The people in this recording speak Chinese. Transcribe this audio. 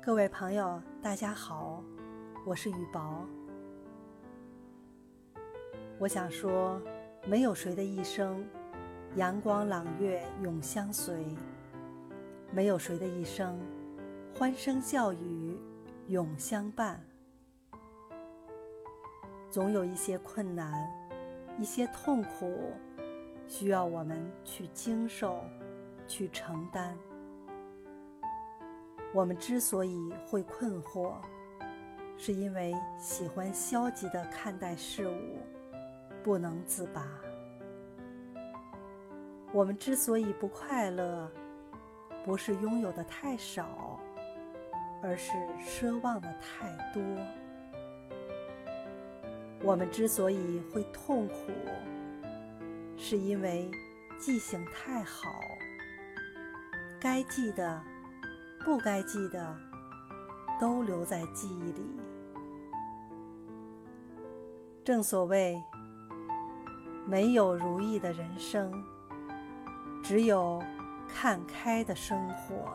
各位朋友，大家好，我是雨薄。我想说，没有谁的一生阳光朗月永相随，没有谁的一生欢声笑语永相伴。总有一些困难，一些痛苦，需要我们去经受，去承担。我们之所以会困惑，是因为喜欢消极的看待事物，不能自拔。我们之所以不快乐，不是拥有的太少，而是奢望的太多。我们之所以会痛苦，是因为记性太好，该记的。不该记的，都留在记忆里。正所谓，没有如意的人生，只有看开的生活。